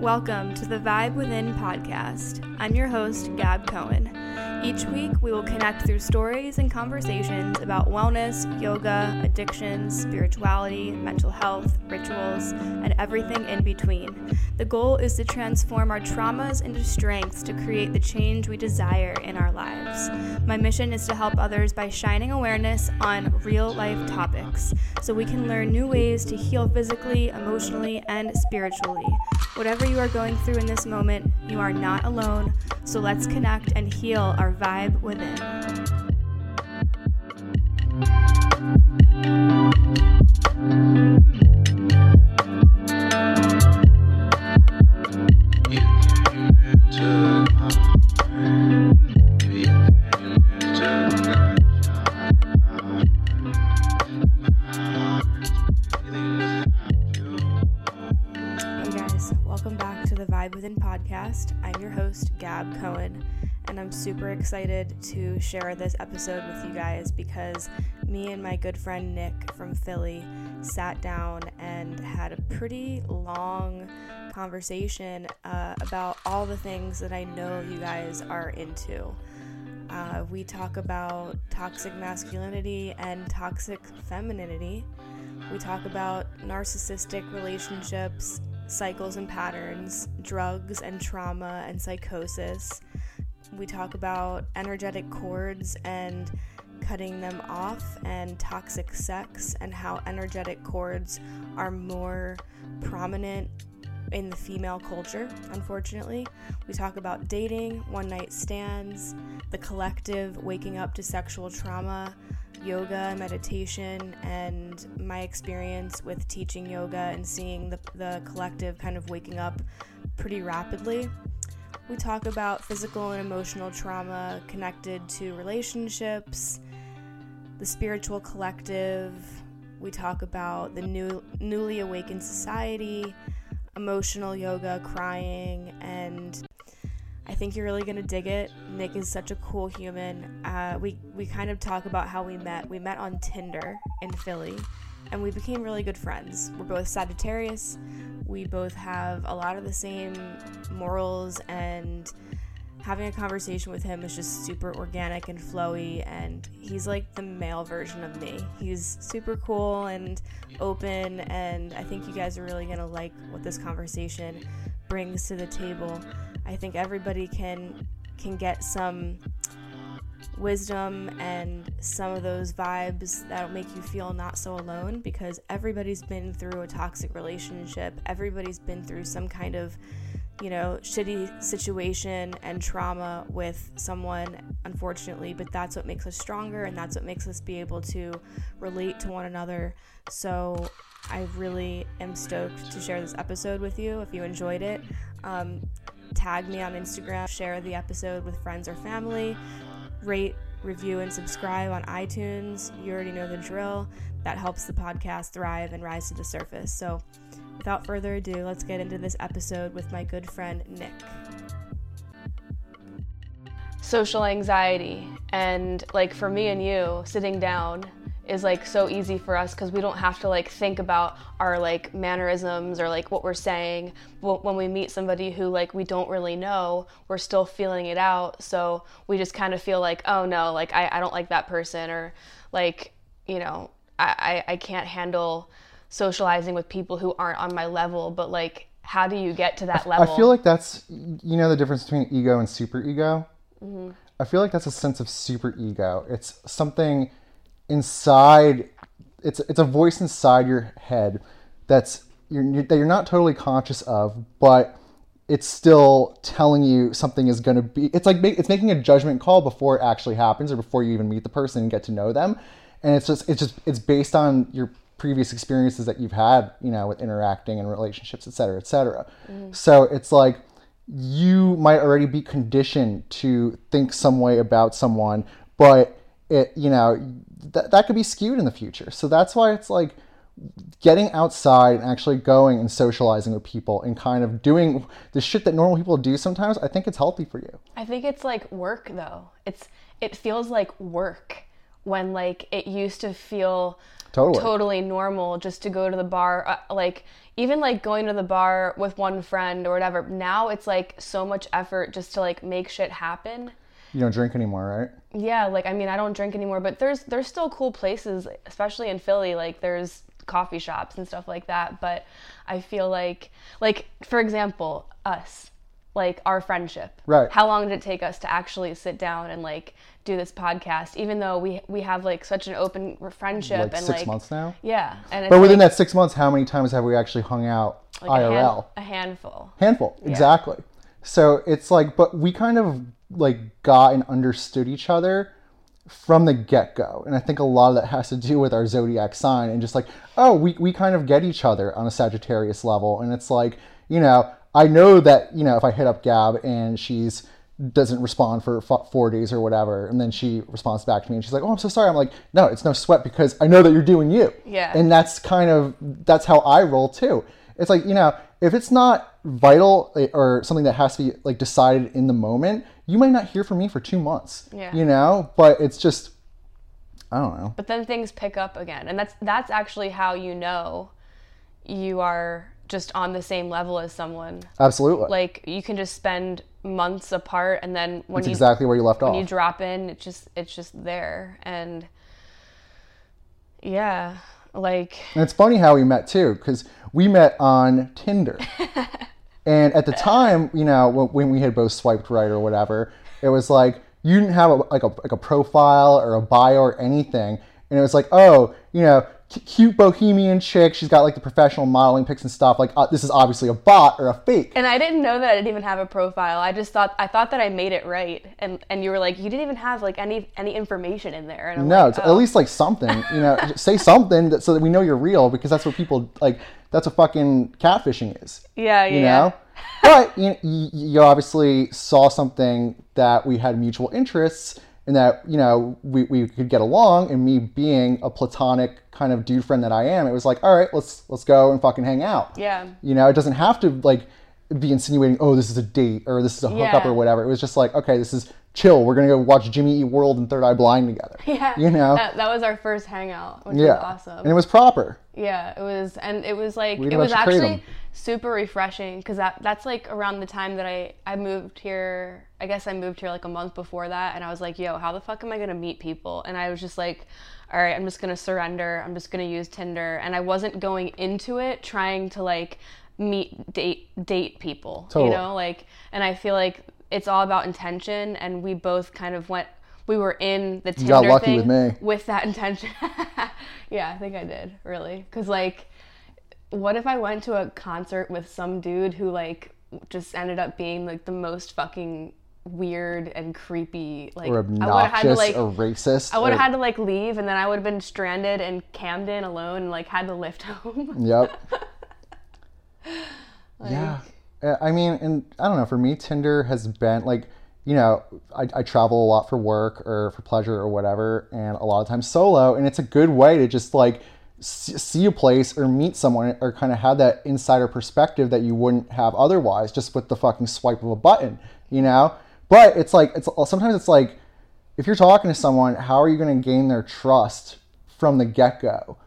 Welcome to the Vibe Within podcast. I'm your host, Gab Cohen. Each week, we will connect through stories and conversations about wellness, yoga, addictions, spirituality, mental health, rituals, and everything in between. The goal is to transform our traumas into strengths to create the change we desire in our lives. My mission is to help others by shining awareness on real life topics so we can learn new ways to heal physically, emotionally, and spiritually. Whatever you are going through in this moment, you are not alone, so let's connect and heal our vibe within. Hey guys, welcome back to the Vibe Within podcast. I'm your host, Gab Cohen, and I'm super excited to share this episode with you guys because me and my good friend Nick from Philly sat down and had a pretty long conversation uh, about all the things that I know you guys are into. Uh, we talk about toxic masculinity and toxic femininity. We talk about narcissistic relationships, cycles and patterns, drugs and trauma and psychosis. We talk about energetic cords and cutting them off, and toxic sex, and how energetic cords are more prominent in the female culture, unfortunately. We talk about dating, one night stands, the collective, waking up to sexual trauma, yoga, meditation, and my experience with teaching yoga and seeing the, the collective kind of waking up pretty rapidly. We talk about physical and emotional trauma connected to relationships, the spiritual collective. We talk about the new, newly awakened society, emotional yoga, crying, and I think you're really gonna dig it. Nick is such a cool human. Uh, we we kind of talk about how we met. We met on Tinder in Philly, and we became really good friends. We're both Sagittarius. We both have a lot of the same morals, and having a conversation with him is just super organic and flowy. And he's like the male version of me. He's super cool and open, and I think you guys are really gonna like what this conversation brings to the table. I think everybody can can get some wisdom and some of those vibes that'll make you feel not so alone because everybody's been through a toxic relationship. Everybody's been through some kind of, you know, shitty situation and trauma with someone, unfortunately, but that's what makes us stronger and that's what makes us be able to relate to one another. So, I really am stoked to share this episode with you if you enjoyed it. Um, tag me on Instagram, share the episode with friends or family, rate, review, and subscribe on iTunes. You already know the drill. That helps the podcast thrive and rise to the surface. So, without further ado, let's get into this episode with my good friend Nick. Social anxiety, and like for me and you, sitting down is like so easy for us because we don't have to like think about our like mannerisms or like what we're saying when we meet somebody who like we don't really know we're still feeling it out so we just kind of feel like oh no like I, I don't like that person or like you know I, I, I can't handle socializing with people who aren't on my level but like how do you get to that level I feel like that's you know the difference between ego and super ego. Mm-hmm. I feel like that's a sense of super ego. It's something inside. It's it's a voice inside your head that's you're, that you're not totally conscious of, but it's still telling you something is going to be it's like it's making a judgment call before it actually happens or before you even meet the person and get to know them and it's just it's just it's based on your previous experiences that you've had you know with interacting and relationships et cetera et cetera mm. so it's like you might already be conditioned to think some way about someone but it you know that, that could be skewed in the future so that's why it's like getting outside and actually going and socializing with people and kind of doing the shit that normal people do sometimes i think it's healthy for you I think it's like work though. It's it feels like work when like it used to feel Totally. totally normal just to go to the bar uh, like even like going to the bar with one friend or whatever. Now it's like so much effort just to like make shit happen. you don't drink anymore right Yeah, like I mean, I don't drink anymore, but there's there's still cool places, especially in Philly. Like there's coffee shops and stuff like that. But I feel like, like for example, us, like our friendship. Right. How long did it take us to actually sit down and like do this podcast? Even though we we have like such an open friendship like and six like months now yeah, and it's but within like, that six months how many times have we actually hung out like a, hand- irl a handful. handful exactly so it's like but we kind of like got and understood each other from the get-go. And i think a lot of that has to do with our zodiac sign and just like oh we, we kind of get each other on a sagittarius level. And it's like you know i know that you know if i hit up gab and she's doesn't respond for f- four days or whatever and then she responds back to me and she's like oh i'm so sorry. I'm like no it's no sweat because i know that you're doing you. Yeah. and that's kind of that's how i roll too. It's like you know if it's not vital eh, or something that has to be like decided in the moment you might not hear from me for two months Yeah. you know? But it's just i don't know. But then things pick up again and that's that's actually how you know you are just on the same level as someone. Absolutely. Like you can just spend months apart and then when it's you exactly where you left when off. you drop in it's just it's just there and yeah like And it's funny how we met too, because we met on Tinder. and at the time, you know, when, we had both swiped right or whatever, it was like you didn't have a, like a like a profile or a bio or anything, and it was like, oh, you know, c- cute bohemian chick. She's got like the professional modeling pics and stuff. Like uh, this is obviously a bot or a fake. and I didn't know that I didn't even have a profile. I just thought I thought that I made it right, and and you were like, you didn't even have like any any information in there. No, like, it's oh. at least like something, you know, say something that, so that we know you're real because that's what people like. That's what fucking catfishing is. yeah, yeah, you know but you, you you obviously saw something that we had mutual interests and that you know we, we could get along and me being a platonic kind of dude friend that i am it was like all right let's let's go and fucking hang out Yeah. you know it doesn't have to like be insinuating oh this is a date or this is a hookup Yeah. or whatever it was just like okay this is chill we're gonna go watch jimmy eat world and third eye blind together Yeah, you know that, that was our first hangout, which yeah was awesome. and it was proper Yeah, it was, and it was like it was actually super refreshing because that that's like around the time that I I moved here. I guess I moved here like a month before that, and I was like, "Yo, how the fuck am I gonna meet people?" And I was just like, "All right, I'm just gonna surrender. I'm just gonna use Tinder." And I wasn't going into it trying to like meet date date people, Totally. you know, like. And I feel like it's all about intention, and we both kind of went. We were in the Tinder got lucky thing with me. with that intention. yeah, I think I did, really. Because, like, what if I went to a concert with some dude who, like, just ended up being, like, the most fucking weird and creepy, like, or I would have obnoxious had to, like, or racist I would have or- had to, like, leave and then I would have been stranded in Camden alone and, like, had to Lyft home. Yep. yeah. Uh, I mean, and I don't know, for me, Tinder has been like, you know, I, I travel a lot for work or for pleasure or whatever, and a lot of times solo, and it's a good way to just like see a place or meet someone or kind of have that insider perspective that you wouldn't have otherwise just with the fucking swipe of a button, you know? But it's like, it's sometimes it's like, if you're talking to someone, how are you going to gain their trust from the get go?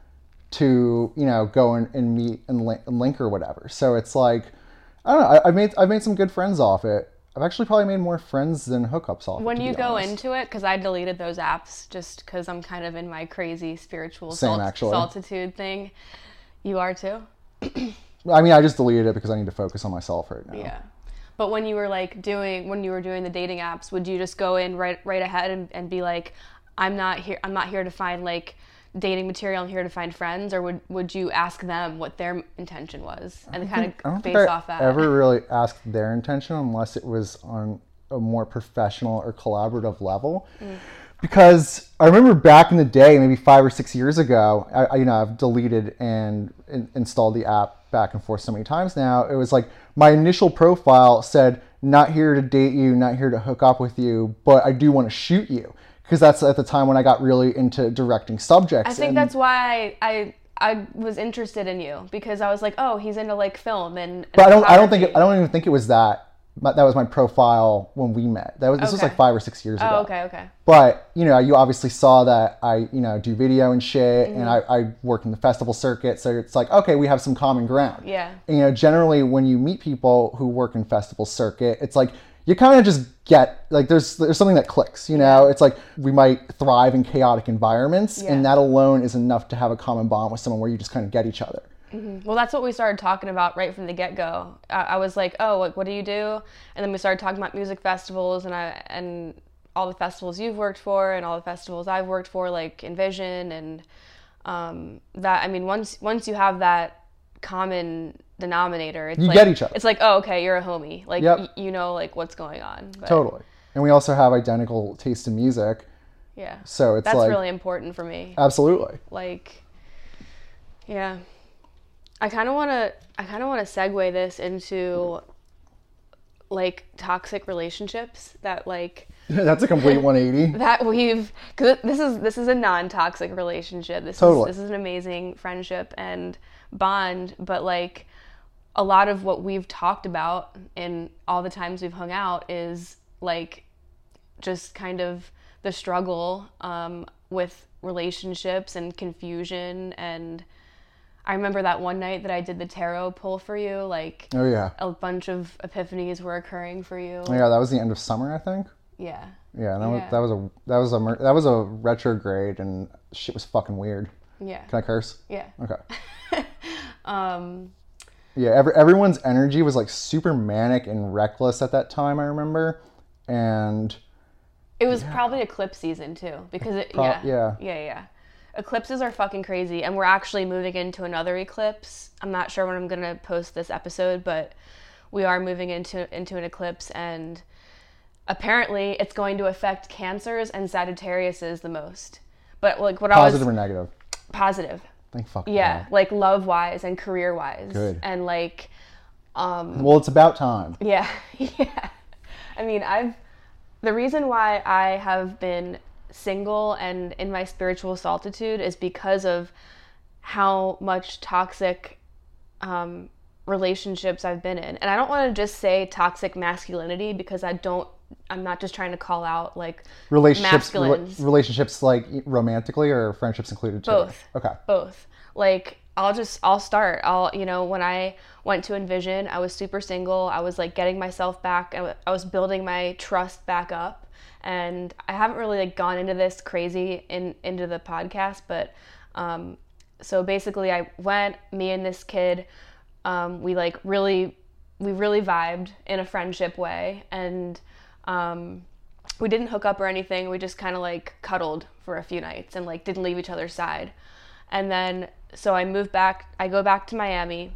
to you know go and, and meet and link, and link or whatever. So it's like I don't know. I, I've made I've made some good friends off it. I've actually probably made more friends than hookups off. it, when to you go honest. into it, because I deleted those apps just because I'm kind of in my crazy spiritual Same, salt- solitude thing. You are too? I mean, I just deleted it because I need to focus on myself right now. Yeah. But when you were like doing when you were doing the dating apps, would you just go in right right ahead and, and be like, I'm not here I'm not here to find like dating material. I'm here to find friends, or would would you ask them what their intention was and kind I don't of think base I off that? ever really asked their intention unless it was on a more professional or collaborative level. Mm. Because I remember back in the day, maybe five or six years ago, I, I you know I've deleted and in, installed the app back and forth so many times now. It was like my initial profile said, "Not here to date you, not here to hook up with you, but I do want to shoot you." Because that's at the time when I got really into directing subjects. I think and- that's why I, I I was interested in you because I was like, oh, he's into like film and. and But I don't. I don't think. It. I don't even think it was that. That was my profile when we met. That was. This was like five or six years ago. Oh, okay, okay. But you know, you obviously saw that I, you know, do video and shit, Mm-hmm. and I, I work in the festival circuit. So it's like, okay, we have some common ground. Yeah. And, you know, generally when you meet people who work in festival circuit, it's like you kind of just get like there's there's something that clicks. You know, it's like we might thrive in chaotic environments, Yeah. and that alone is enough to have a common bond with someone where you just kind of get each other. Well, that's what we started talking about right from the get go. I, I was like, "Oh, like, what do you do?" And then we started talking about music festivals and I and all the festivals you've worked for and all the festivals I've worked for, like Envision and um, that. I mean, once once you have that common denominator, it's You like, get each other. It's like, oh, okay, you're a homie. Like, Yep. y- you know, like what's going on. But, Totally. And we also have identical taste in music, Yeah. so it's That's like really important for me. absolutely. like yeah i kind of want to i kind of want to segue this into like toxic relationships that like That's a complete 180. that we've cause this is this is a non-toxic relationship this Totally. is this is an amazing friendship and bond but like a lot of what we've talked about in all the times we've hung out is like just kind of the struggle um, with relationships and confusion and i remember that one night that i did the tarot pull for you like Oh yeah. a bunch of epiphanies were occurring for you Oh, yeah, that was the end of summer, I think. yeah Yeah, that was that was a that was a that was a retrograde, and shit was fucking weird. yeah Can I curse? yeah Okay. um Yeah, every, everyone's energy was like super manic and reckless at that time. I remember, and It was probably eclipse season too, because it, Pro- yeah, yeah. yeah, yeah. Eclipses are fucking crazy, and we're actually moving into another eclipse. I'm not sure when I'm gonna post this episode, but we are moving into into an eclipse, and apparently it's going to affect Cancers and Sagittariuses the most. But like what positive I or negative. positive, Thank fucking yeah, God. like love wise and career wise, Good. and like Well, it's about time. Yeah, yeah. I mean, I've the reason why I have been single and in my spiritual solitude is because of how much toxic um, relationships I've been in, and I don't want to just say toxic masculinity because I don't. I'm not just trying to call out like Relationships, rela- masculines. relationships like romantically or friendships included too. Both. Okay. both like i'll just i'll start i'll you know when i went to envision i was super single i was like getting myself back I was building my trust back up and i haven't really like gone into this crazy in into the podcast but um so basically i went me and this kid um we like really we really vibed in a friendship way and um we didn't hook up or anything. We just kind of like cuddled for a few nights and like didn't leave each other's side. And then so I moved back. I go back to Miami.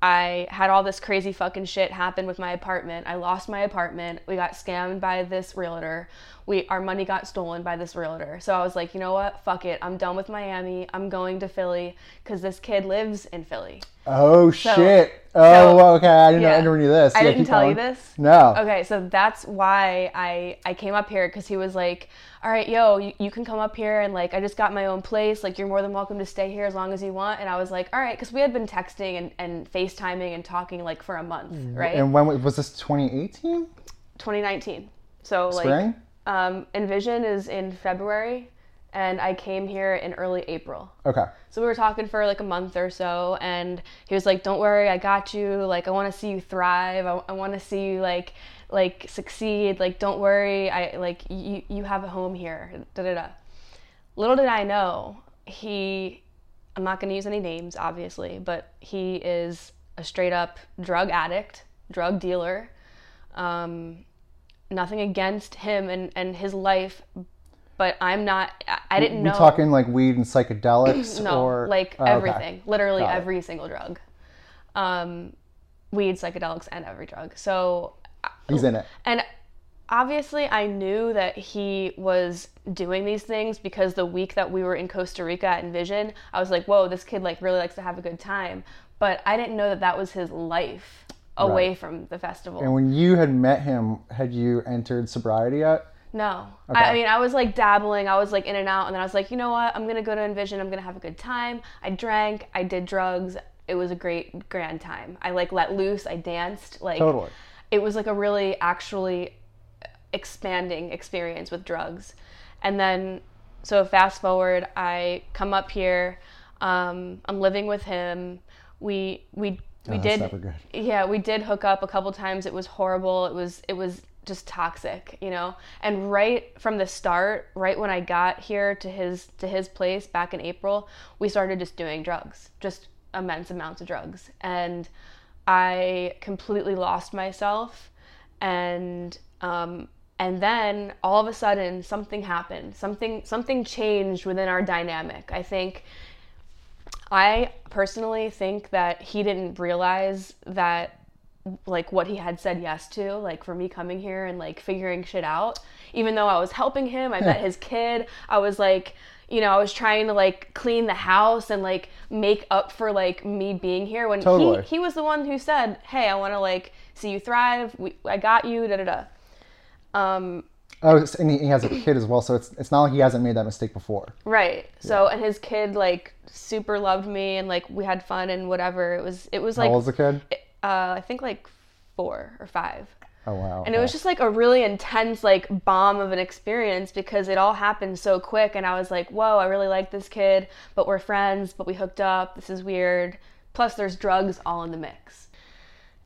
I had all this crazy fucking shit happen with my apartment. I lost my apartment. We got scammed by this realtor. We our money got stolen by this realtor. So I was like, you know what? Fuck it. I'm done with Miami. I'm going to Philly because this kid lives in Philly. Oh shit. Oh, okay. I didn't know. I yeah. never knew this. I Yeah, didn't tell you this. No. Okay, so that's why I I came up here because he was like, "All right, yo, you, you can come up here and like I just got my own place. Like you're more than welcome to stay here as long as you want." And I was like, "All right," because we had been texting and, and FaceTiming and talking like for a month, mm. right? And when was- was this? 2018 2019. So like spring. Um, Envision is in February, and I came here in early April. Okay. So we were talking for like a month or so, and he was like, "Don't worry, I got you. Like, I want to see you thrive. I, I want to see you like like succeed. Like, don't worry. I like you. You have a home here. Da da da." Little did I know, he. I'm not going to use any names, obviously, but he is a straight up drug addict, drug dealer. Um, nothing against him and, and his life, but I'm not. I, didn't We know. talking like weed and psychedelics no, or like Oh, okay. everything, literally Got it. every single drug, um, weed, psychedelics, and every drug. So He's in it. and obviously, I knew that he was doing these things because the week that we were in Costa Rica at Envision, I was like, "Whoa, this kid like really likes to have a good time." But I didn't know that that was his life away Right. from the festival. And when you had met him, had you entered sobriety yet? No. Okay. I, I mean, I was like dabbling. I was like in and out. And then I was like, you know what? I'm going to go to Envision. I'm going to have a good time. I drank. I did drugs. It was a great, grand time. I like let loose. I danced. Like, Totally. it was like a really actually expanding experience with drugs. And then, so fast forward, I come up here. Um, I'm living with him. We, we, we Oh, did yeah we did hook up a couple times. It was horrible. It was it was just toxic you know? And right from the start right when i got here to his to his place back in april we started just doing drugs just immense amounts of drugs. And i completely lost myself. And um and then all of a sudden something happened. Something something changed within our dynamic. I think I personally think that he didn't realize that like what he had said yes to, like for me coming here and like figuring shit out. Even though I was helping him, I met his kid. I was like, you know, I was trying to like clean the house and like make up for like me being here when Totally. he he was the one who said, "Hey, I want to like see you thrive. We, I got you." Da da da. Um, Oh, and he he has a kid as well, so it's it's not like he hasn't made that mistake before. Right. So and his kid like super loved me and like we had fun and whatever. It was it was How like old is the kid? uh I think like 4 or 5. Oh wow. And it was just like a really intense like bomb of an experience because it all happened so quick and I was like, "Whoa, I really like this kid, but we're friends, but we hooked up. This is weird." Plus there's drugs all in the mix.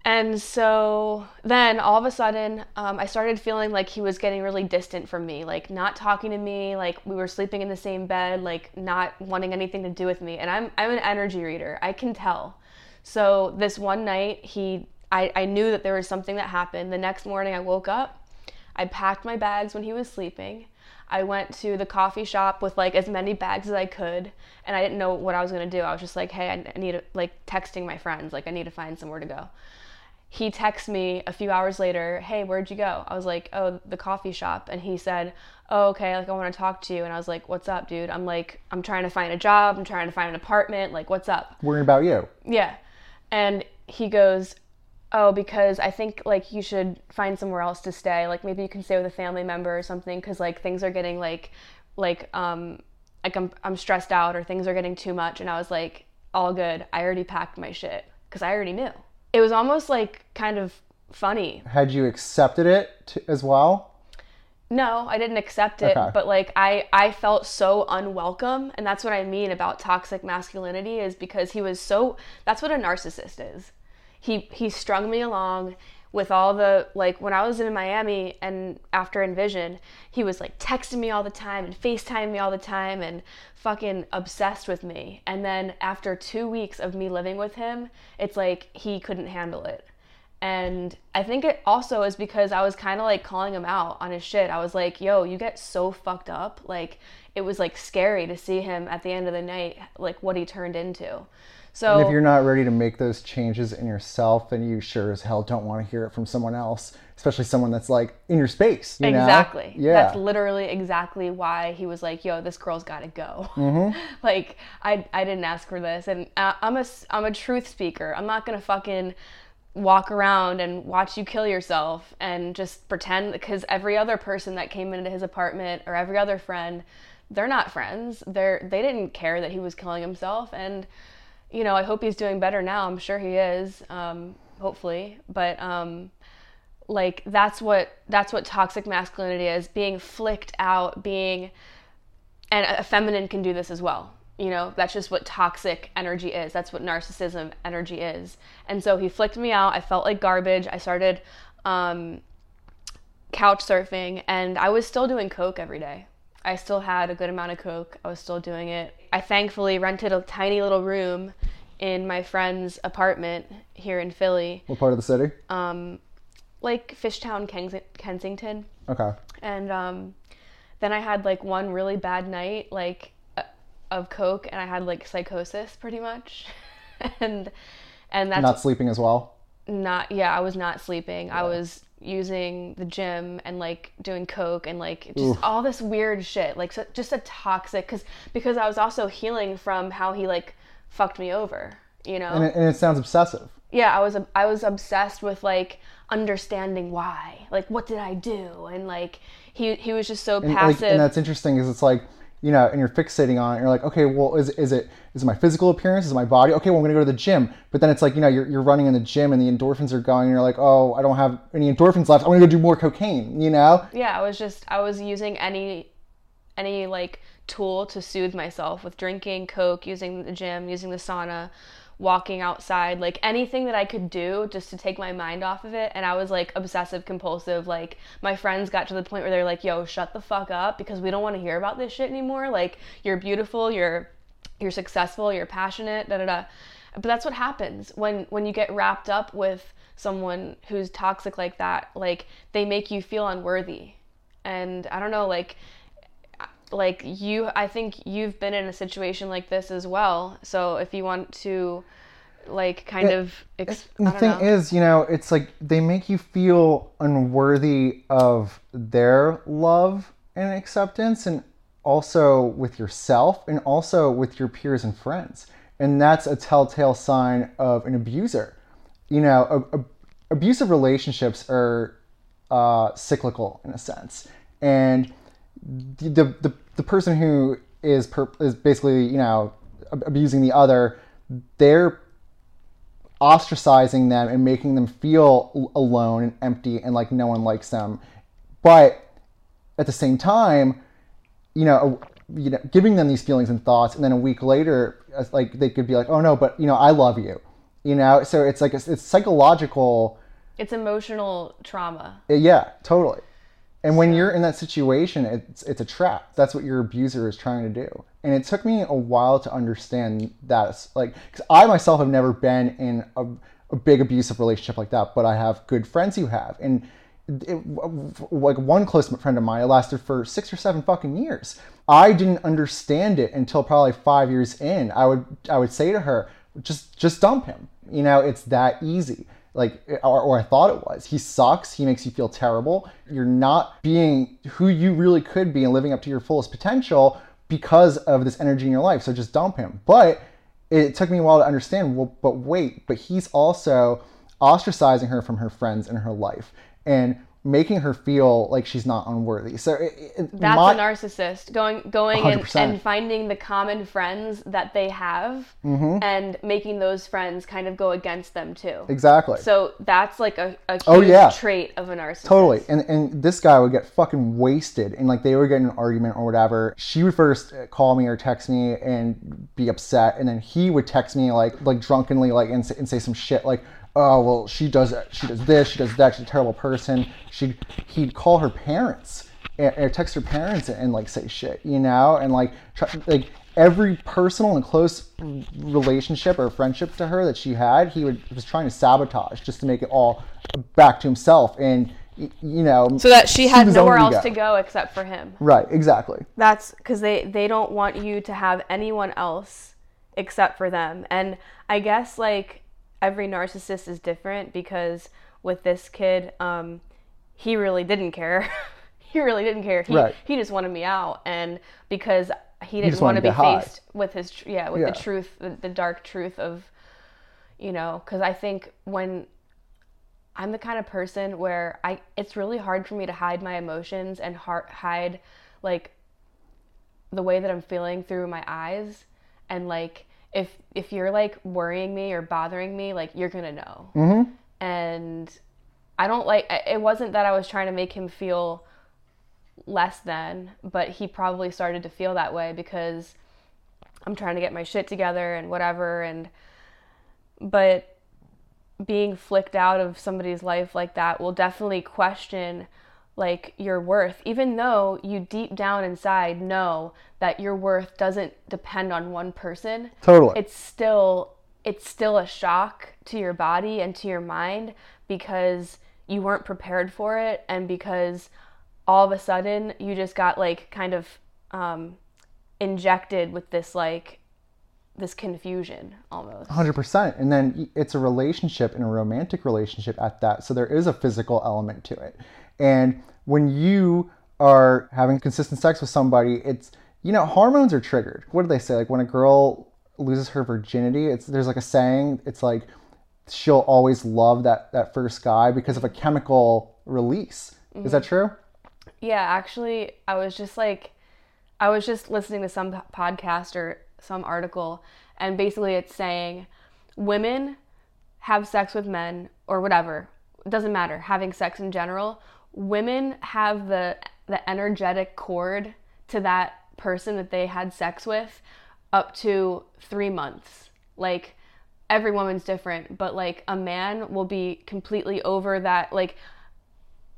And so then all of a sudden, um, I started feeling like he was getting really distant from me, like not talking to me, like we were sleeping in the same bed, like not wanting anything to do with me. And I'm I'm an energy reader. I can tell. So this one night, he I, I knew that there was something that happened. The next morning, I woke up. I packed my bags when he was sleeping. I went to the coffee shop with like as many bags as I could, and I didn't know what I was gonna do. I was just like, hey, I I need to like texting my friends, like I need to find somewhere to go he texts me a few hours later, "Hey, where'd you go?" I was like, "Oh, the coffee shop." And he said, "Oh, okay, like I want to talk to you." And I was like, "What's up, dude?" I'm like, "I'm trying to find a job, I'm trying to find an apartment, like what's up?" worrying about you. Yeah. And he goes, "Oh, because I think like you should find somewhere else to stay. Like maybe you can stay with a family member or something cuz like things are getting like like um like I'm I'm stressed out or things are getting too much." And I was like, "All good. I already packed my shit cuz I already knew." It was almost like kind of funny. Had you accepted it t- as well? No, I didn't accept it, Okay. but like I I felt so unwelcome, and that's what I mean about toxic masculinity is because he was so that's what a narcissist is. He he strung me along with all the like when I was in Miami and after Envision, he was like texting me all the time and FaceTime me all the time and fucking obsessed with me. And then after 2 weeks of me living with him, it's like he couldn't handle it. And I think it also is because I was kind of like calling him out on his shit. I was like, yo, you get so fucked up. Like, it was like scary to see him at the end of the night, like what he turned into. So, And if you're not ready to make those changes in yourself, then you sure as hell don't want to hear it from someone else, especially someone that's like in your space. You know? Exactly. Yeah. That's literally exactly why he was like, "Yo, this girl's got to go." Mm-hmm. like, I I didn't ask for this, and uh, I'm a I'm a truth speaker. I'm not gonna fucking walk around and watch you kill yourself and just pretend because every other person that came into his apartment or every other friend, they're not friends. They're they didn't care that he was killing himself, and you know, I hope he's doing better now. I'm sure he is, um, hopefully. But um, like that's what that's what toxic masculinity is: being flicked out, being, and a feminine can do this as well. You know, that's just what toxic energy is. That's what narcissism energy is. And so he flicked me out. I felt like garbage. I started um, couch surfing, and I was still doing coke every day. I still had a good amount of coke. I was still doing it. I thankfully rented a tiny little room in my friend's apartment here in Philly, What part of the city? um, like Fishtown, Kengs- Kensington Okay. and um, then I had like one really bad night like uh, of coke and I had like psychosis pretty much. and and that's Not sleeping as well. not yeah i was not sleeping i was using the gym and like doing coke and like just all this weird shit like so, just a toxic because because i was also healing from how he like fucked me over you know? And it, and it sounds obsessive. yeah i was i was obsessed with like understanding why like what did i do? And like he he was just so And, like, passive. and that's interesting because it's like, you know, and you're fixating on it. You're like, okay, well, is, is it is it my physical appearance? Is it my body? Okay, well, I'm gonna go to the gym. But then it's like, you know, you're, you're running in the gym and the endorphins are going. And you're like, oh, I don't have any endorphins left. I'm gonna go do more cocaine. You know? yeah i was just i was using any any like tool to soothe myself with drinking coke using the gym using the sauna walking outside like anything that i could do just to take my mind off of it. And i was like obsessive compulsive like my friends got to the point where they're like yo shut the fuck up because we don't want to hear about this shit anymore. Like you're beautiful you're you're successful you're passionate da da da. But that's what happens when when you get wrapped up with someone who's toxic like that like they make you feel unworthy. And i don't know like like you i think you've been in a situation like this as well so if you want to like kind Yeah, of ex- And I the thing know. is, you know, it's like they make you feel unworthy of their love and acceptance, and also with yourself, and also with your peers and friends. And that's a telltale sign of an abuser. You know, a, a, abusive relationships are uh, cyclical in a sense, and the the, the, person who is per, is basically you know abusing the other, they're ostracizing them and making them feel alone and empty and like no one likes them. But at the same time, you know, you know, giving them these feelings and thoughts, and then a week later, like they could be like, "Oh no, but you know, I love you," you know. So it's like it's, it's psychological. it's emotional trauma Uh, Yeah, totally. And when you're in that situation, it's it's a trap. That's what your abuser is trying to do. And it took me a while to understand that. Like, because I myself have never been in a, a big abusive relationship like that, but I have good friends who have. And it, like one close friend of mine, it lasted for six or seven fucking years. I didn't understand it until probably five years in. I would I would say to her, just just dump him. You know, it's that easy like or, or i thought it was. He sucks. He makes you feel terrible. You're not being who you really could be and living up to your fullest potential because of this energy in your life. So just dump him. But it took me a while to understand well but wait but he's also ostracizing her from her friends in her life. And making her feel like she's not unworthy so it, it, that's my- a narcissist going going and, and finding the common friends that they have Mm-hmm. and making those friends kind of go against them too exactly so that's like a, a huge Oh, yeah. trait of a narcissist Totally. And and this guy would get fucking wasted and like they would get in an argument or whatever. She would first call me or text me and be upset and then he would text me like like drunkenly like and, and say some shit like oh well she does she does this she does that she's a terrible person. She he'd call her parents and, or text her parents and, like say shit, you know, and like try, like every personal and close relationship or friendship to her that she had, he would was trying to sabotage just to make it all back to himself and you know so that she had nowhere else ego. to go except for him right exactly that's because they they don't want you to have anyone else except for them and i guess like every narcissist is different because with this kid um he really didn't care he really didn't care he, Right. he just wanted me out and because he didn't want to to be high. faced with his tr- yeah with Yeah. the truth the, the dark truth of you know because i think when I'm the kind of person where I it's really hard for me to hide my emotions and har hide like the way that I'm feeling through my eyes and like if if you're like worrying me or bothering me like you're to know. Mm-hmm. And I don't like it wasn't that I was trying to make him feel less than, but he probably started to feel that way because I'm trying to get my shit together and whatever and but being flicked out of somebody's life like that will definitely question like your worth even though you deep down inside know that your worth doesn't depend on one person totally. it's still it's still a shock to your body and to your mind because you weren't prepared for it and because all of a sudden you just got like kind of um, injected with this like this confusion almost. 100% and then it's a relationship and a romantic relationship at that. So there is a physical element to it and when you are having consistent sex with somebody it's you know hormones are triggered what do they say like when a girl loses her virginity it's there's like a saying it's like she'll always love that that first guy because of a chemical release is that mm. true Yeah, actually, I was just like, I was just listening to some podcast or some article, and basically it's saying women have sex with men or whatever. It doesn't matter. Having sex in general, women have the the energetic cord to that person that they had sex with up to three months. Like every woman's different, but like a man will be completely over that. Like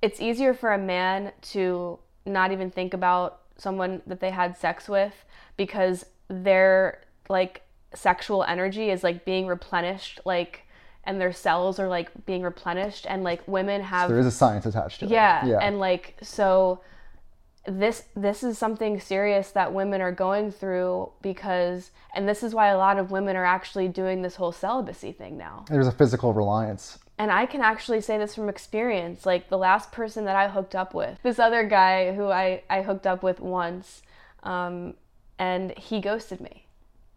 it's easier for a man to not even think about someone that they had sex with because their like sexual energy is like being replenished like and their cells are like being replenished and like women have there is a science attached to yeah, it yeah and like so this this is something serious that women are going through because and this is why a lot of women are actually doing this whole celibacy thing now there's a physical reliance and I can actually say this from experience. Like the last person that I hooked up with, this other guy who I, I hooked up with once, um, and he ghosted me.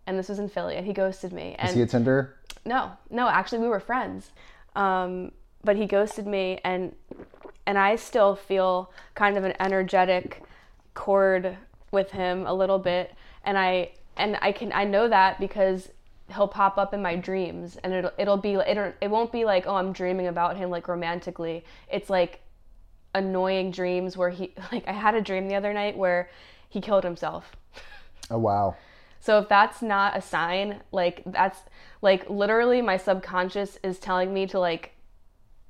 And this was in Philly, and he ghosted me. And is he a tinder no, no, actually we were friends. Um, but he ghosted me, and and I still feel kind of an energetic cord with him a little bit, and I and I can I know that because he'll pop up in my dreams and it'll it'll be it it won't be like oh I'm dreaming about him like romantically. It's like annoying dreams where he like I had a dream the other night where he killed himself. Oh wow so if that's not a sign like that's like literally my subconscious is telling me to like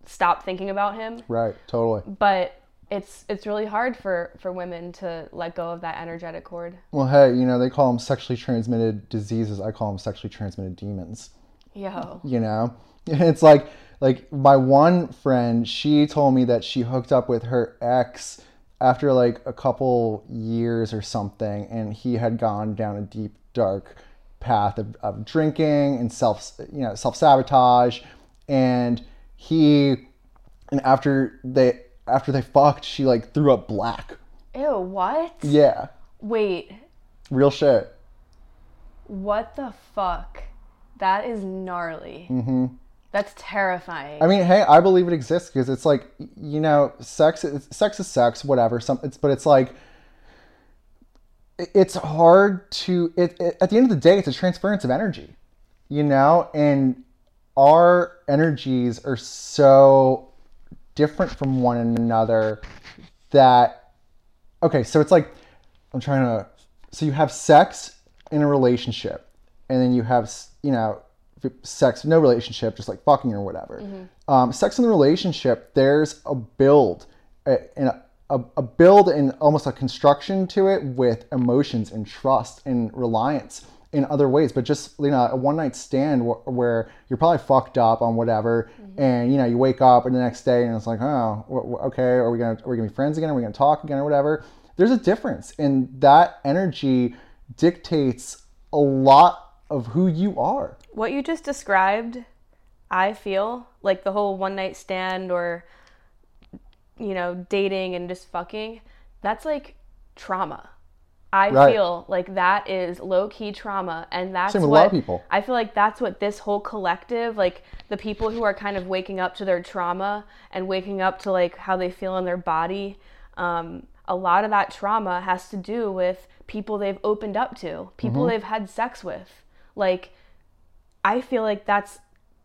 stop thinking about him right totally but it's it's really hard for for women to let go of that energetic cord Well, hey, you know, they call them sexually transmitted diseases. I call them sexually transmitted demons. yo You know? It's like like my one friend, she told me that she hooked up with her ex after like a couple years or something and he had gone down a deep dark path of, of drinking and self you know, self-sabotage and he and after they after they fucked, she like threw up black. ew what Yeah. wait Real shit. what the fuck that is gnarly mm-hmm. that's terrifying I mean, hey, I believe it exists because it's like you know, sex. Is, sex is sex, whatever. Some, it's but it's like it's hard to. It, it at the end of the day, it's a transference of energy, you know, and our energies are so different from one another that okay, so it's like I'm trying to. So you have sex in a relationship, and then you have you know sex no relationship, just like fucking or whatever. Um, sex in the relationship, there's a build, and a, a, a build and almost a construction to it with emotions and trust and reliance in other ways. But just you know, a one night stand wh- where you're probably fucked up on whatever, mm-hmm. and you know you wake up and the next day and it's like, oh, wh- okay, are we gonna are we gonna be friends again? Are we gonna talk again or whatever? There's a difference, and that energy dictates a lot of who you are. what you just described i feel like the whole one night stand or you know dating and just fucking that's like trauma i Right. feel like that is low key trauma and that's Same with a what lot of people. i feel like that's what this whole collective like the people who are kind of waking up to their trauma and waking up to like how they feel in their body um, a lot of that trauma has to do with people they've opened up to people Mm-hmm. they've had sex with like I feel like that's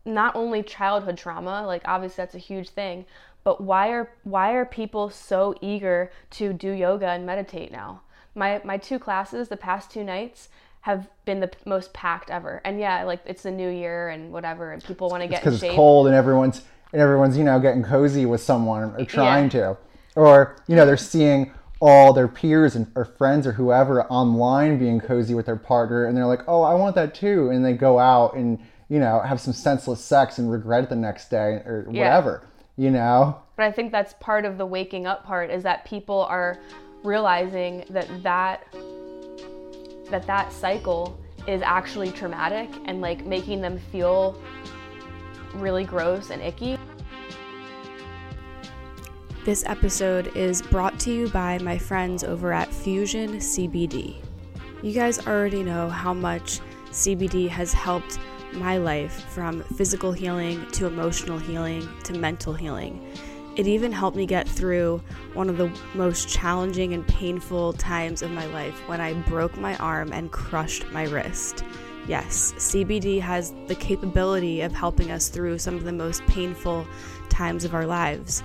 not only childhood trauma, like obviously that's a huge thing, but why are why are people so eager to do yoga and meditate now? My my two classes the past two nights have been the most packed ever. And yeah, like it's the new year and whatever and people want to get because it's cold and everyone's and everyone's you know getting cozy with someone or trying Yeah. to or you know they're seeing all their peers and or friends or whoever online being cozy with their partner and they're like oh i want that too and they go out and you know have some senseless sex and regret it the next day or Yeah. whatever you know But I think that's part of the waking up part is that people are realizing that that that that cycle is actually traumatic and like making them feel really gross and icky. This episode is brought to you by my friends over at Fusion CBD. You guys already know how much CBD has helped my life from physical healing to emotional healing to mental healing. It even helped me get through one of the most challenging and painful times of my life when I broke my arm and crushed my wrist. Yes, CBD has the capability of helping us through some of the most painful times of our lives.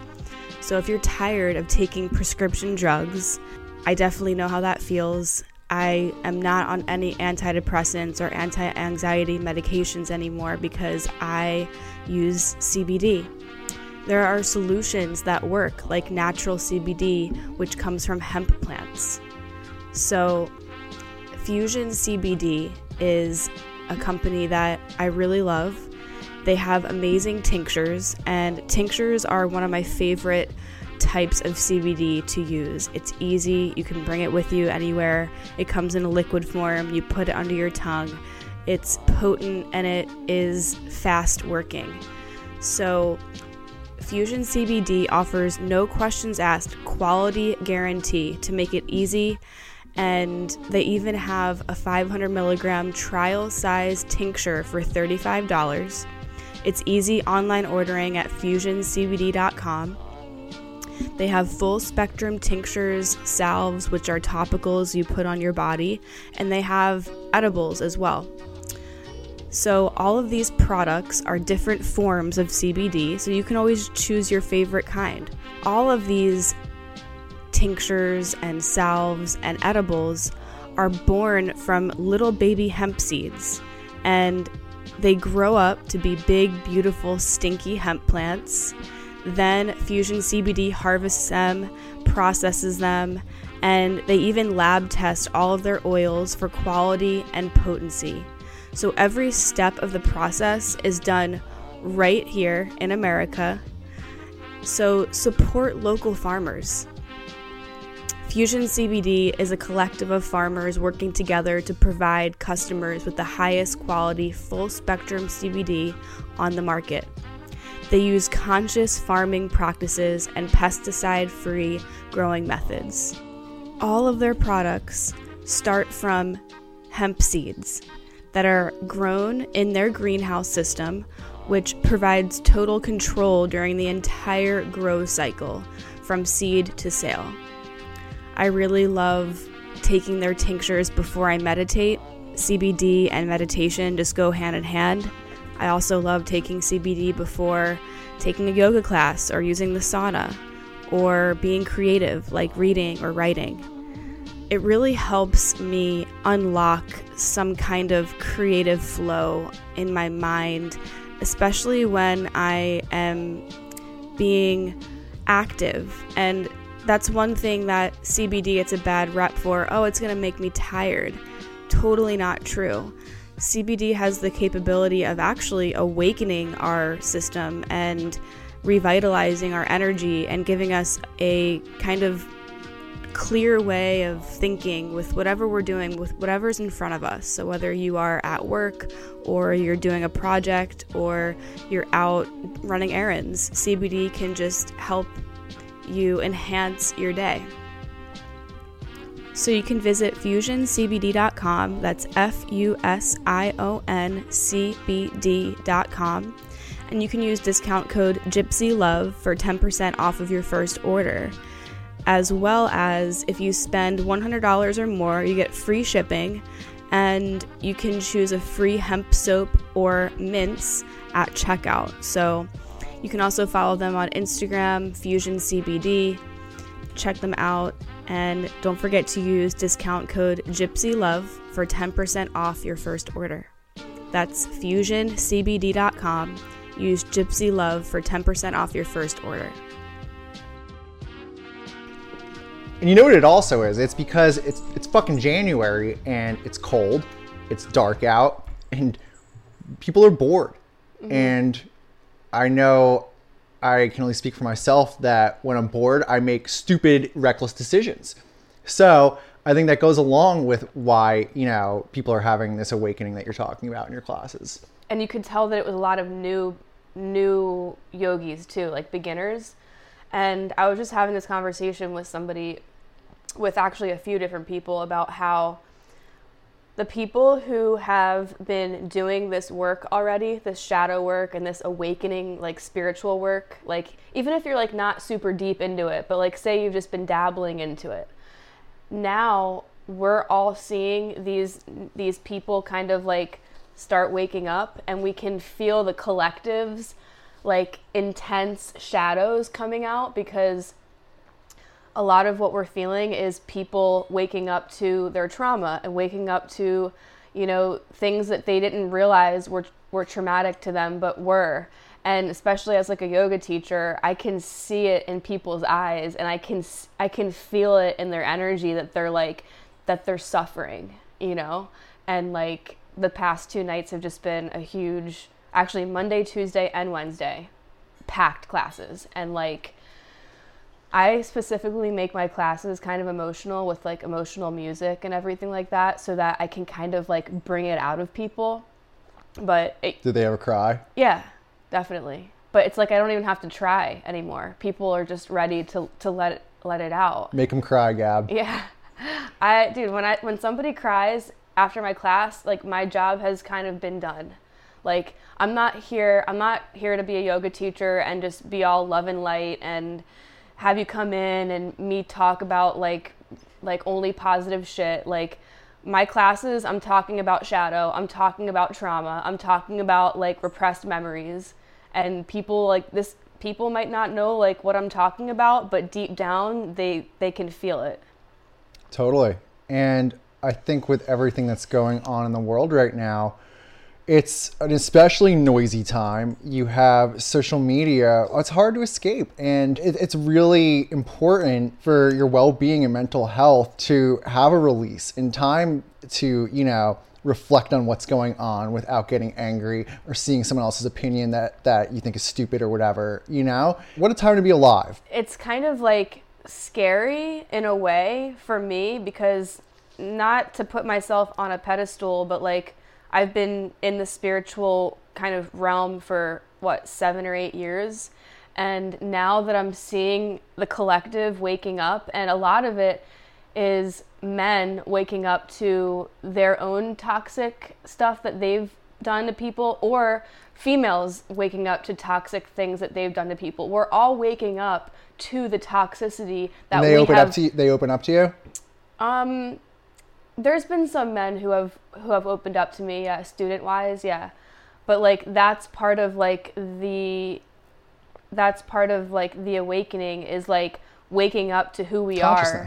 So if you're tired of taking prescription drugs, I definitely know how that feels. I am not on any antidepressants or anti anxiety medications anymore because I use CBD. There are solutions that work, like natural CBD, which comes from hemp plants. So, Fusion CBD is a company that I really love. They have amazing tinctures, and tinctures are one of my favorite types of CBD to use. It's easy, you can bring it with you anywhere. It comes in a liquid form, you put it under your tongue. It's potent and it is fast working. So, Fusion CBD offers no questions asked quality guarantee to make it easy. And they even have a 500 milligram trial size tincture for $35. It's easy online ordering at fusioncbd.com. They have full spectrum tinctures, salves, which are topicals you put on your body, and they have edibles as well. So, all of these products are different forms of CBD, so you can always choose your favorite kind. All of these tinctures and salves and edibles are born from little baby hemp seeds, and they grow up to be big, beautiful, stinky hemp plants then Fusion CBD harvests them, processes them, and they even lab test all of their oils for quality and potency. So every step of the process is done right here in America. So support local farmers. Fusion CBD is a collective of farmers working together to provide customers with the highest quality full spectrum CBD on the market. They use conscious farming practices and pesticide free growing methods. All of their products start from hemp seeds that are grown in their greenhouse system, which provides total control during the entire grow cycle from seed to sale. I really love taking their tinctures before I meditate. CBD and meditation just go hand in hand. I also love taking CBD before taking a yoga class or using the sauna or being creative like reading or writing. It really helps me unlock some kind of creative flow in my mind, especially when I am being active. And that's one thing that CBD gets a bad rep for. Oh, it's going to make me tired. Totally not true. CBD has the capability of actually awakening our system and revitalizing our energy and giving us a kind of clear way of thinking with whatever we're doing, with whatever's in front of us. So, whether you are at work or you're doing a project or you're out running errands, CBD can just help you enhance your day. So you can visit fusioncbd.com. That's F U S I O N C B D.com. And you can use discount code Gypsy Love for 10% off of your first order. As well as if you spend $100 or more, you get free shipping and you can choose a free hemp soap or mints at checkout. So you can also follow them on Instagram, Fusion CBD. Check them out and don't forget to use discount code GYPSYLOVE for 10% off your first order. That's fusioncbd.com. Use Gypsy Love for 10% off your first order. And you know what it also is? It's because it's it's fucking January and it's cold, it's dark out, and people are bored. Mm-hmm. And I know I can only speak for myself that when I'm bored, I make stupid, reckless decisions. So I think that goes along with why, you know, people are having this awakening that you're talking about in your classes. and you could tell that it was a lot of new new yogis too like beginners and i was just having this conversation with somebody with actually a few different people about how the people who have been doing this work already this shadow work and this awakening like spiritual work like even if you're like not super deep into it but like say you've just been dabbling into it now we're all seeing these these people kind of like start waking up and we can feel the collectives like intense shadows coming out because a lot of what we're feeling is people waking up to their trauma and waking up to you know things that they didn't realize were were traumatic to them but were. And especially as like a yoga teacher i can see it in people's eyes and i can I can feel it in their energy that they're like that they're suffering you know? And like the past two nights have just been a huge actually monday tuesday and wednesday packed classes. And like I specifically make my classes kind of emotional with like emotional music and everything like that so that I can kind of like bring it out of people. But it, Did they ever cry? yeah, definitely. But it's like I don't even have to try anymore. People are just ready to to let it, let it out. Make them cry, Gab. Yeah. I dude, when I when somebody cries after my class, like my job has kind of been done. Like I'm not here I'm not here to be a yoga teacher and just be all love and light and have you come in and me talk about like like only positive shit. Like my classes, I'm talking about shadow, I'm talking about trauma, I'm talking about like repressed memories and people like this people might not know like what I'm talking about, but deep down they they can feel it. Totally. And I think with everything that's going on in the world right now, it's an especially noisy time. You have social media, it's hard to escape. And it, it's really important for your well being and mental health to have a release in time to, you know, reflect on what's going on without getting angry or seeing someone else's opinion that, that you think is stupid or whatever. You know, what a time to be alive. it's kind of like scary in a way for me because not to put myself on a pedestal, but like I've been in the spiritual kind of realm for what, seven or eight years. And now that I'm seeing the collective waking up, and a lot of it is men waking up to their own toxic stuff that they've done to people, or females waking up to toxic things that they've done to people. We're all waking up to the toxicity that And they we open have up to you, they open up to you. um, there's been some men who have who have opened up to me, yeah, student wise, yeah, but like that's part of like the that's part of like the awakening is like waking up to who we are.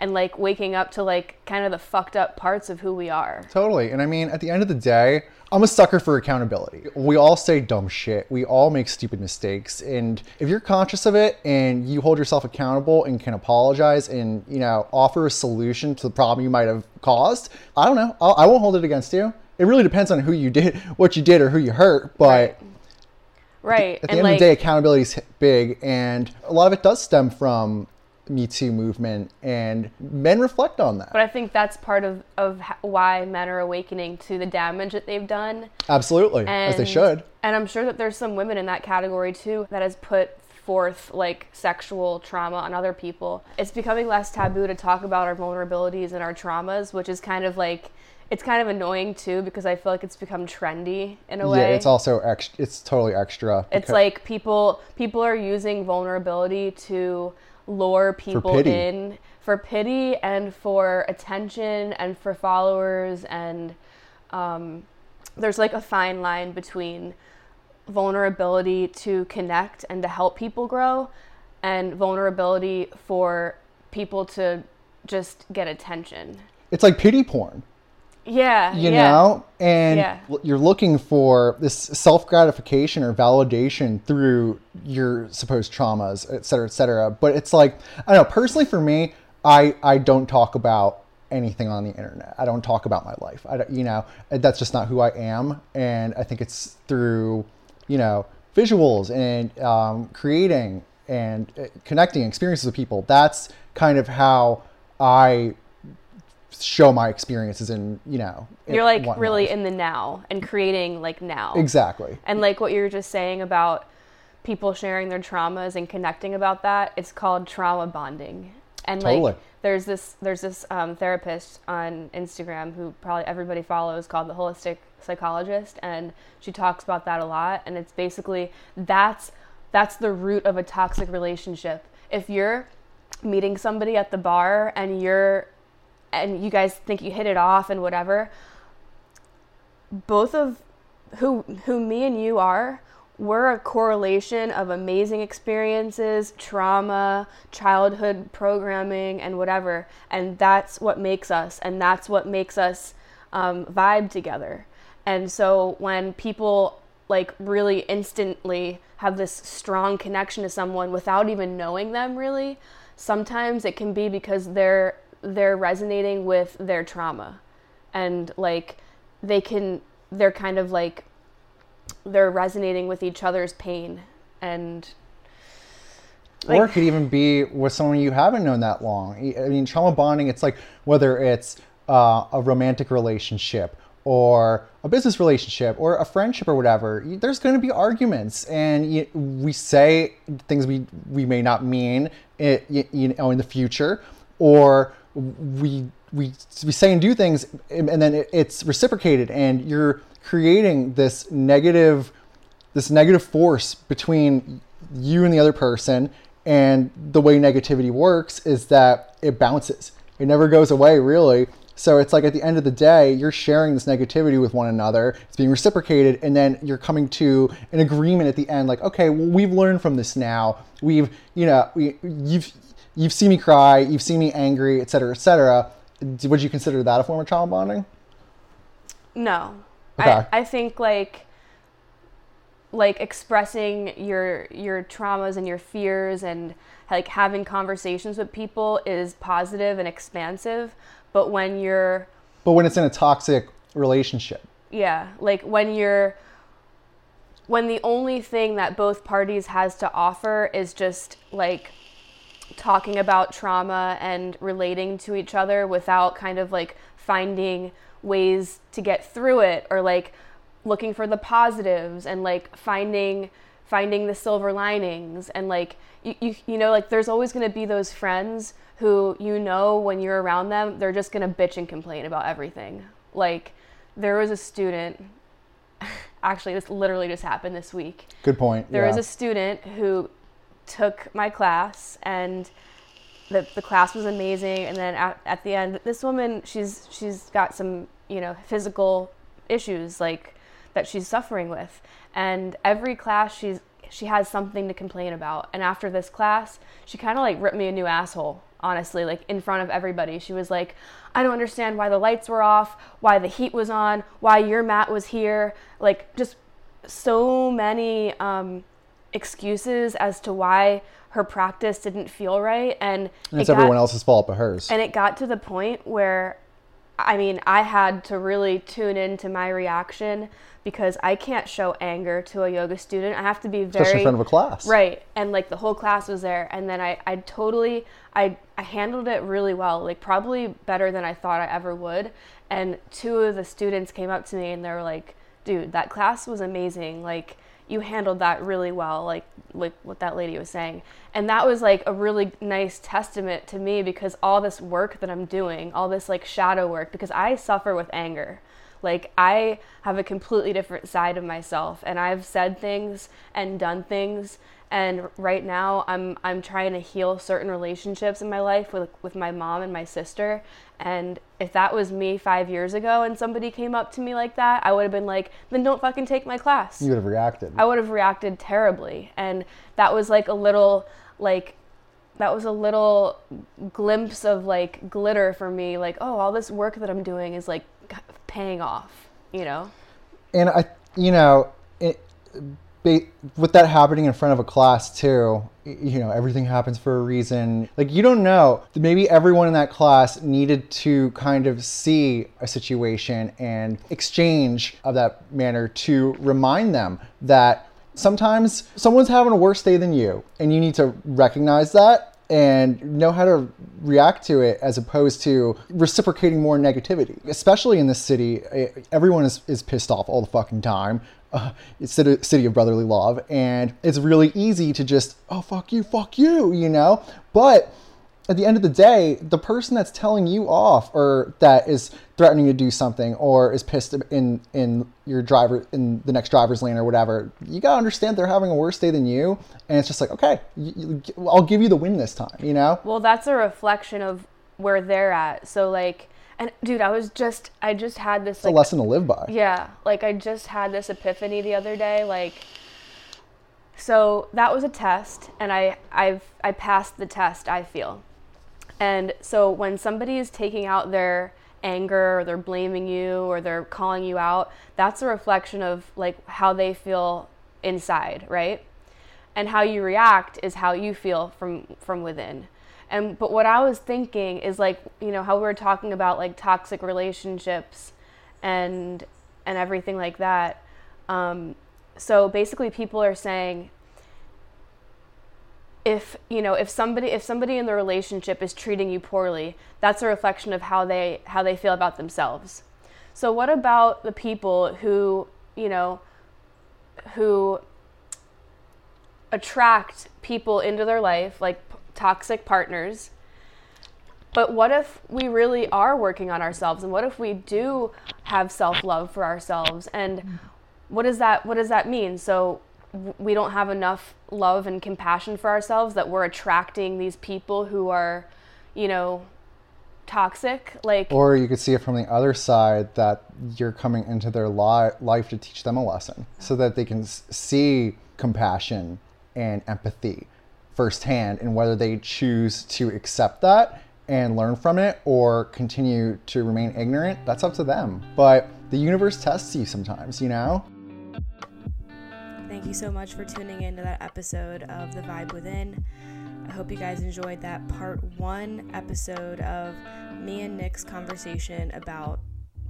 And like waking up to like kind of the fucked up parts of who we are. Totally. And I mean, at the end of the day, I'm a sucker for accountability. We all say dumb shit. We all make stupid mistakes. And if you're conscious of it and you hold yourself accountable and can apologize and, you know, offer a solution to the problem you might have caused, I don't know. I'll, I won't hold it against you. It really depends on who you did, what you did, or who you hurt. But Right. Right. at the and end like of the day, accountability is big. And a lot of it does stem from Me Too movement. And men reflect on that. but I think that's part of of why men are awakening to the damage that they've done Absolutely. as they should. And I'm sure that there's some women in that category too that has put forth like sexual trauma on other people. It's becoming less taboo to talk about our vulnerabilities and our traumas, which is kind of like it's kind of annoying too because I feel like it's become trendy in a way. Yeah, it's also extra. It's totally extra. It's like people people are using vulnerability to lure people pity. in for pity and for attention and for followers and um, there's like a fine line between vulnerability to connect and to help people grow and vulnerability for people to just get attention. it's like pity porn, Yeah, you yeah. know, and Yeah. you're looking for this self gratification or validation through your supposed traumas, et cetera, et cetera. But it's like I don't know. Personally, for me, I I don't talk about anything on the internet. I don't talk about my life. I don't, you know, that's just not who I am, and I think it's through you know visuals and um, creating and uh, connecting experiences with people. That's kind of how I show my experiences in you know in You're like really life. in the now and creating like now. exactly And like what you were just saying about people sharing their traumas and connecting about that, it's called trauma bonding. And Totally. like there's this there's this um, therapist on Instagram who probably everybody follows called the holistic psychologist and she talks about that a lot and it's basically that's that's the root of a toxic relationship. If you're meeting somebody at the bar and you're and you guys think you hit it off and whatever, both of who who me and you are we're a correlation of amazing experiences trauma childhood programming and whatever. And that's what makes us and that's what makes us um, vibe together. And so when people like really instantly have this strong connection to someone without even knowing them really sometimes it can be because they're they're resonating with their trauma and like they can they're kind of like they're resonating with each other's pain and or it could even be with someone you haven't known that long. I mean, trauma bonding, it's like whether it's uh, a romantic relationship or a business relationship or a friendship or whatever, there's going to be arguments, and y we say things we we may not mean, it, y- you know, in the future, or we we we say and do things, and then it's reciprocated, and you're creating this negative this negative force between you and the other person and the way negativity works is that it bounces. It never goes away really. So it's like at the end of the day you're sharing this negativity with one another. It's being reciprocated and then you're coming to an agreement at the end like okay well, we've learned from this now. We've you know we, you've you've seen me cry you've seen me angry et cetera et cetera. Would you consider that a form of trauma bonding? No. Okay. I, I think like like expressing your your traumas and your fears and like having conversations with people is positive and expansive but when you're but when it's in a toxic relationship. Yeah like when you're when the only thing that both parties has to offer is just like talking about trauma and relating to each other without kind of like finding ways to get through it or like looking for the positives and like finding finding the silver linings and like you, you, you know like there's always going to be those friends who you know when you're around them they're just going to bitch and complain about everything like there was a student actually this literally just happened this week good point there yeah. was a student who took my class and the, the class was amazing. And then at, at the end this woman she's she's got some you know physical issues like that she's suffering with. And every class she's she has something to complain about. And after this class she kind of like ripped me a new asshole honestly like in front of everybody. She was like i don't understand why the lights were off why the heat was on why your mat was here. Like just so many um, excuses as to why her practice didn't feel right and, and it's it got- everyone else's fault but hers and it got to the point where I mean, I had to really tune into my reaction because I can't show anger to a yoga student. I have to be very especially in front of a class Right. And like the whole class was there and then I, I totally I I handled it really well, like probably better than I thought I ever would. And two of the students came up to me and they were like, dude, that class was amazing. Like you handled that really well, like like what that lady was saying. And that was like a really nice testament to me because all this work that I'm doing, all this like shadow work, because I suffer with anger. Like I have a completely different side of myself and I've said things and done things and right now I'm I'm trying to heal certain relationships in my life with with my mom and my sister and if that was me 5 years ago and somebody came up to me like that, I would have been like, "Then don't fucking take my class." you would have reacted I would have reacted terribly. And that was like a little like that was a little glimpse of like glitter for me like, "Oh, all this work that I'm doing is like paying off," you know? and I, you know, it, with that happening in front of a class too, you know, everything happens for a reason. Like you don't know, maybe everyone in that class needed to kind of see a situation and exchange of that manner to remind them that Sometimes someone's having a worse day than you, and you need to recognize that and know how to react to it as opposed to reciprocating more negativity. Especially in this city, everyone is, is pissed off all the fucking time. Uh, city of brotherly love, and it's really easy to just, oh, fuck you, fuck you, you know? But at the end of the day, the person that's telling you off or that is threatening to do something or is pissed in in your driver in the next driver's lane or whatever, you gotta understand they're having a worse day than you, and it's just like, okay, you, you, I'll give you the win this time, you know? Well, that's a reflection of where they're at. So like, and dude, I was just I just had this it's like, a lesson to live by. Yeah, like I just had this epiphany the other day, like. So that was a test, and I I've I passed the test. I feel and so when somebody is taking out their anger or they're blaming you or they're calling you out, that's a reflection of like how they feel inside, right? And how you react is how you feel from from within. And but what I was thinking is like, you know, how we were talking about like toxic relationships and and everything like that. Um, so basically people are saying if you know if somebody if somebody in the relationship is treating you poorly that's a reflection of how they how they feel about themselves so what about the people who you know who attract people into their life like toxic partners. But what if we really are working on ourselves? And what if we do have self-love for ourselves? And mm-hmm. what does that what does that mean? So we don't have enough love and compassion for ourselves that we're attracting these people who are, you know, toxic? Like or you could see it from the other side that you're coming into their li- life to teach them a lesson so that they can s- see compassion and empathy firsthand and whether they choose to accept that and learn from it or continue to remain ignorant that's up to them but the universe tests you sometimes you know Thank you so much for tuning in to that episode of The Vibe Within. I hope you guys enjoyed that part one episode of me and Nick's conversation about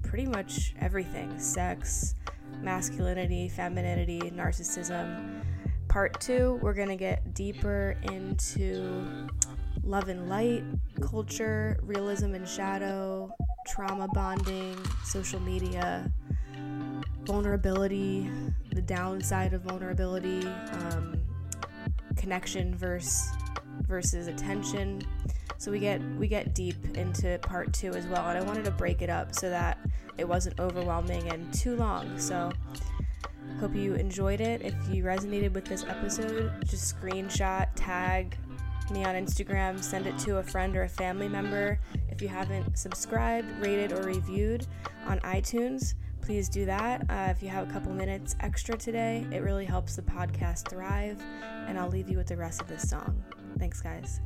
pretty much everything sex, masculinity, femininity, narcissism. Part two, we're going to get deeper into love and light, culture, realism and shadow, trauma bonding, social media, vulnerability, the downside of vulnerability, um, connection versus versus attention. So we get we get deep into part two as well, and I wanted to break it up so that it wasn't overwhelming and too long. So hope you enjoyed it. If you resonated with this episode, just screenshot, tag me on Instagram, send it to a friend or a family member. If you haven't subscribed, rated, or reviewed on iTunes, please do that. Uh, if you have a couple minutes extra today, it really helps the podcast thrive. And I'll leave you with the rest of this song. Thanks, guys.